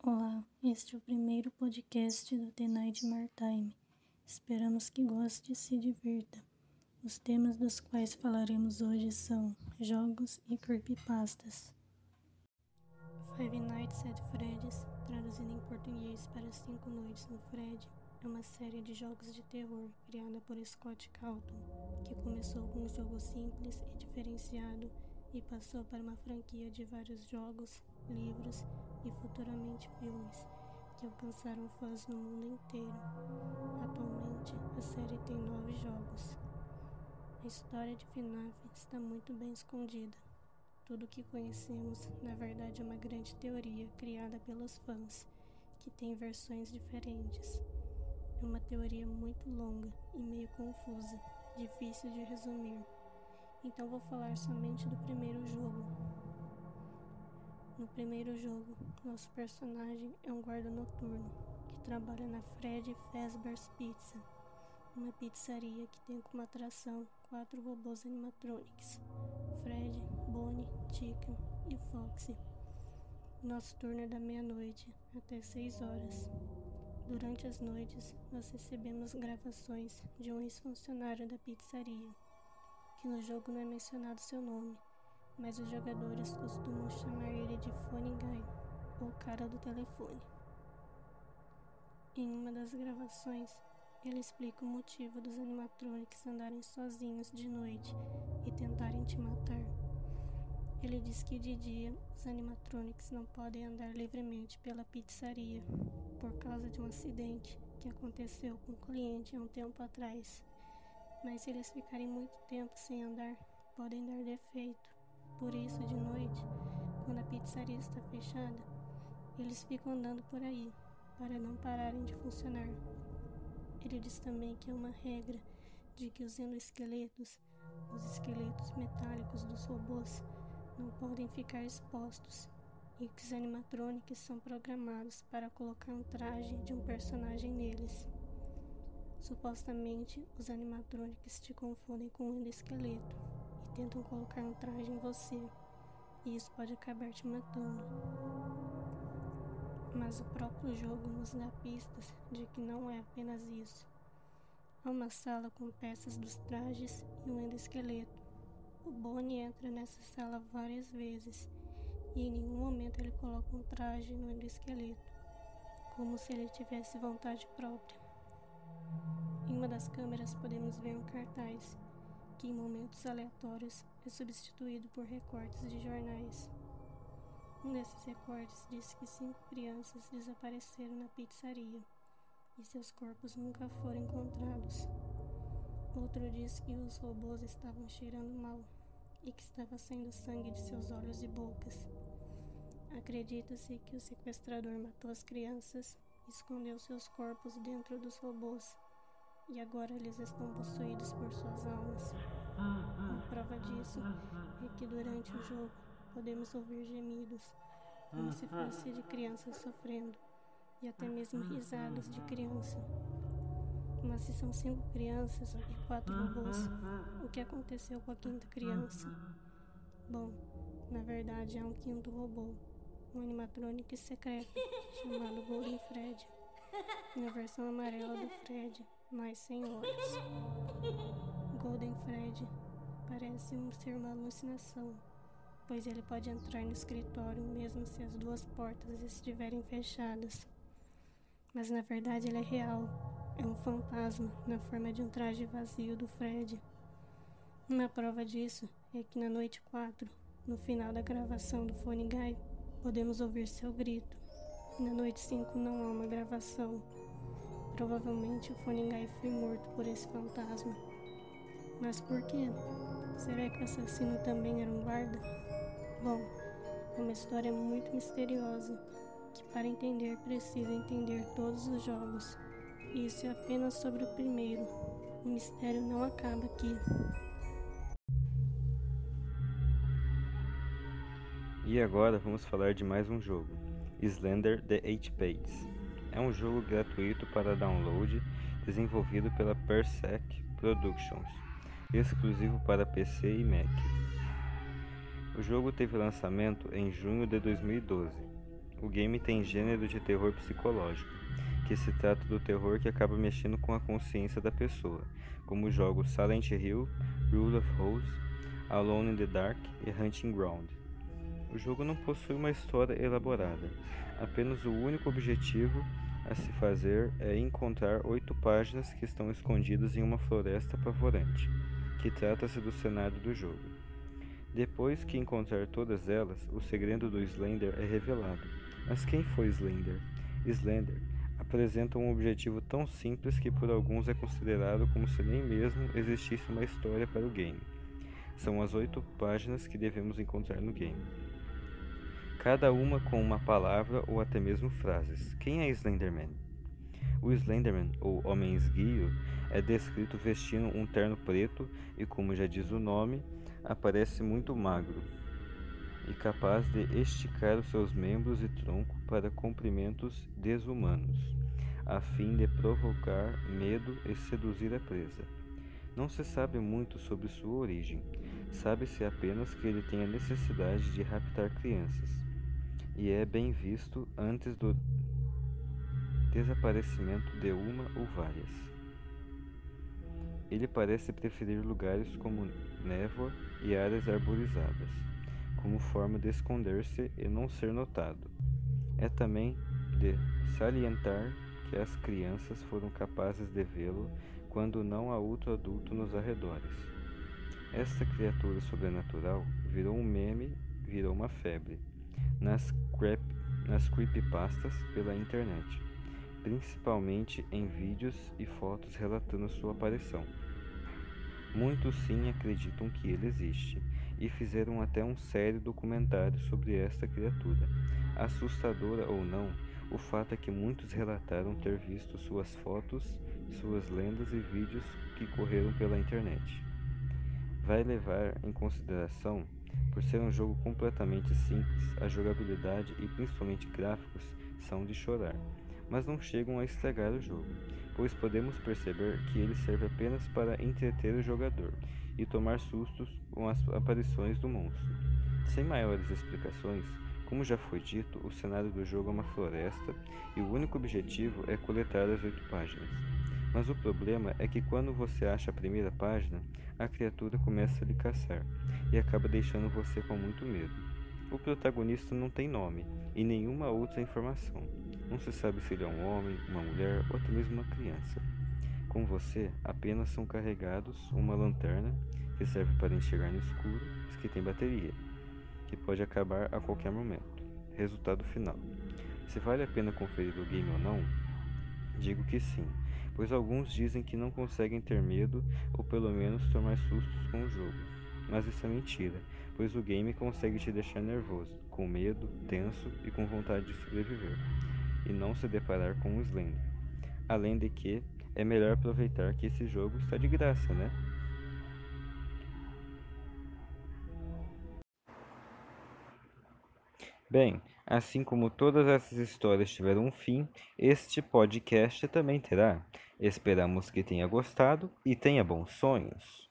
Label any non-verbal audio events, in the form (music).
Olá, este é o primeiro podcast do The Nightmare Time. Esperamos que goste e se divirta. Os temas dos quais falaremos hoje são jogos e creepypastas. Five Nights at Freddy's, traduzido em português para Cinco Noites no Fred, é uma série de jogos de terror criada por Scott Calton, que começou com um jogo simples e diferenciado e passou para uma franquia de vários jogos, livros e futuramente filmes que alcançaram fãs no mundo inteiro. Atualmente, a série tem nove jogos. A história de FNAF está muito bem escondida. Tudo o que conhecemos, na verdade, é uma grande teoria criada pelos fãs, que tem versões diferentes. É uma teoria muito longa e meio confusa, difícil de resumir. Então vou falar somente do primeiro jogo. No primeiro jogo, nosso personagem é um guarda noturno que trabalha na Fred Fazbear's Pizza, uma pizzaria que tem como atração quatro robôs animatronics: Fred, Bonnie, Chicken e Foxy. Nosso turno é da meia-noite até 6 horas. Durante as noites, nós recebemos gravações de um ex-funcionário da pizzaria que no jogo não é mencionado seu nome, mas os jogadores costumam chamar ele de Phone Guy, ou cara do telefone. Em uma das gravações, ele explica o motivo dos animatronics andarem sozinhos de noite e tentarem te matar. Ele diz que de dia os animatronics não podem andar livremente pela pizzaria por causa de um acidente que aconteceu com um cliente há um tempo atrás mas se eles ficarem muito tempo sem andar, podem dar defeito. Por isso, de noite, quando a pizzaria está fechada, eles ficam andando por aí, para não pararem de funcionar. Ele diz também que é uma regra de que os endoesqueletos, os esqueletos metálicos dos robôs, não podem ficar expostos e que os animatrônicos são programados para colocar um traje de um personagem neles. Supostamente, os animatrônicos te confundem com um esqueleto tentam colocar um traje em você, e isso pode acabar te matando. Mas o próprio jogo nos dá pistas de que não é apenas isso. Há uma sala com peças dos trajes e um endoesqueleto. O Bonnie entra nessa sala várias vezes e em nenhum momento ele coloca um traje no endoesqueleto, como se ele tivesse vontade própria. Em uma das câmeras podemos ver um cartaz que, em momentos aleatórios, é substituído por recortes de jornais. Um desses recortes diz que cinco crianças desapareceram na pizzaria e seus corpos nunca foram encontrados. Outro diz que os robôs estavam cheirando mal e que estava saindo sangue de seus olhos e bocas. Acredita-se que o sequestrador matou as crianças e escondeu seus corpos dentro dos robôs e agora eles estão possuídos por suas almas. Uma prova disso é que durante o jogo podemos ouvir gemidos, como se fosse de crianças sofrendo, e até mesmo risadas de criança. Mas se são cinco crianças e quatro robôs, o que aconteceu com a quinta criança? Bom, na verdade há um quinto robô, um animatrônico secreto (laughs) chamado Golden Fred, na versão amarela do Fred mas sem olhos. Golden Fred parece ser uma alucinação, pois ele pode entrar no escritório mesmo se as duas portas estiverem fechadas. Mas na verdade ele é real, é um fantasma na forma de um traje vazio do Fred. Uma prova disso é que na noite 4, no final da gravação do Phone Guy, podemos ouvir seu grito. Na noite 5 não há uma gravação, Provavelmente o Funingai foi morto por esse fantasma. Mas por quê? Será que o assassino também era um guarda? Bom, é uma história muito misteriosa que para entender precisa entender todos os jogos. E isso é apenas sobre o primeiro. O mistério não acaba aqui. E agora vamos falar de mais um jogo, Slender The Eight Pages. É um jogo gratuito para download desenvolvido pela Persec Productions, exclusivo para PC e Mac. O jogo teve lançamento em junho de 2012 O game tem gênero de terror psicológico, que se trata do terror que acaba mexendo com a consciência da pessoa, como os jogos Silent Hill, Rule of Rose, Alone in the Dark e Hunting Ground. O jogo não possui uma história elaborada, apenas o único objetivo a se fazer é encontrar oito páginas que estão escondidas em uma floresta apavorante, que trata-se do cenário do jogo. Depois que encontrar todas elas, o segredo do Slender é revelado. Mas quem foi Slender? Slender apresenta um objetivo tão simples que por alguns é considerado como se nem mesmo existisse uma história para o game. São as oito páginas que devemos encontrar no game. Cada uma com uma palavra ou até mesmo frases. Quem é Slenderman? O Slenderman, ou Homem Esguio, é descrito vestindo um terno preto e, como já diz o nome, aparece muito magro e capaz de esticar os seus membros e tronco para comprimentos desumanos, a fim de provocar medo e seduzir a presa. Não se sabe muito sobre sua origem, sabe-se apenas que ele tem a necessidade de raptar crianças, e é bem visto antes do desaparecimento de uma ou várias. Ele parece preferir lugares como névoa e áreas arborizadas, como forma de esconder-se e não ser notado. É também de salientar que as crianças foram capazes de vê-lo quando não há outro adulto nos arredores. Esta criatura sobrenatural virou um meme, virou uma febre nas, creep, nas creepypastas pela internet, principalmente em vídeos e fotos relatando sua aparição. Muitos sim acreditam que ele existe e fizeram até um sério documentário sobre esta criatura. Assustadora ou não, o fato é que muitos relataram ter visto suas fotos, suas lendas e vídeos que correram pela internet. Vai levar em consideração, por ser um jogo completamente simples, a jogabilidade e principalmente gráficos são de chorar, mas não chegam a estragar o jogo pois podemos perceber que ele serve apenas para entreter o jogador e tomar sustos com as aparições do monstro. Sem maiores explicações, como já foi dito, o cenário do jogo é uma floresta e o único objetivo é coletar as oito páginas. Mas o problema é que quando você acha a primeira página, a criatura começa a lhe caçar e acaba deixando você com muito medo. O protagonista não tem nome e nenhuma outra informação. Não se sabe se ele é um homem, uma mulher ou até mesmo uma criança. Com você, apenas são carregados uma lanterna que serve para enxergar no escuro, mas que tem bateria, que pode acabar a qualquer momento. Resultado final. Se vale a pena conferir o game ou não? Digo que sim, pois alguns dizem que não conseguem ter medo ou pelo menos tomar sustos com o jogo. Mas isso é mentira, pois o game consegue te deixar nervoso, com medo, tenso e com vontade de sobreviver e não se deparar com um Slender. Além de que é melhor aproveitar que esse jogo está de graça, né? Bem, assim como todas essas histórias tiveram um fim, este podcast também terá. Esperamos que tenha gostado e tenha bons sonhos.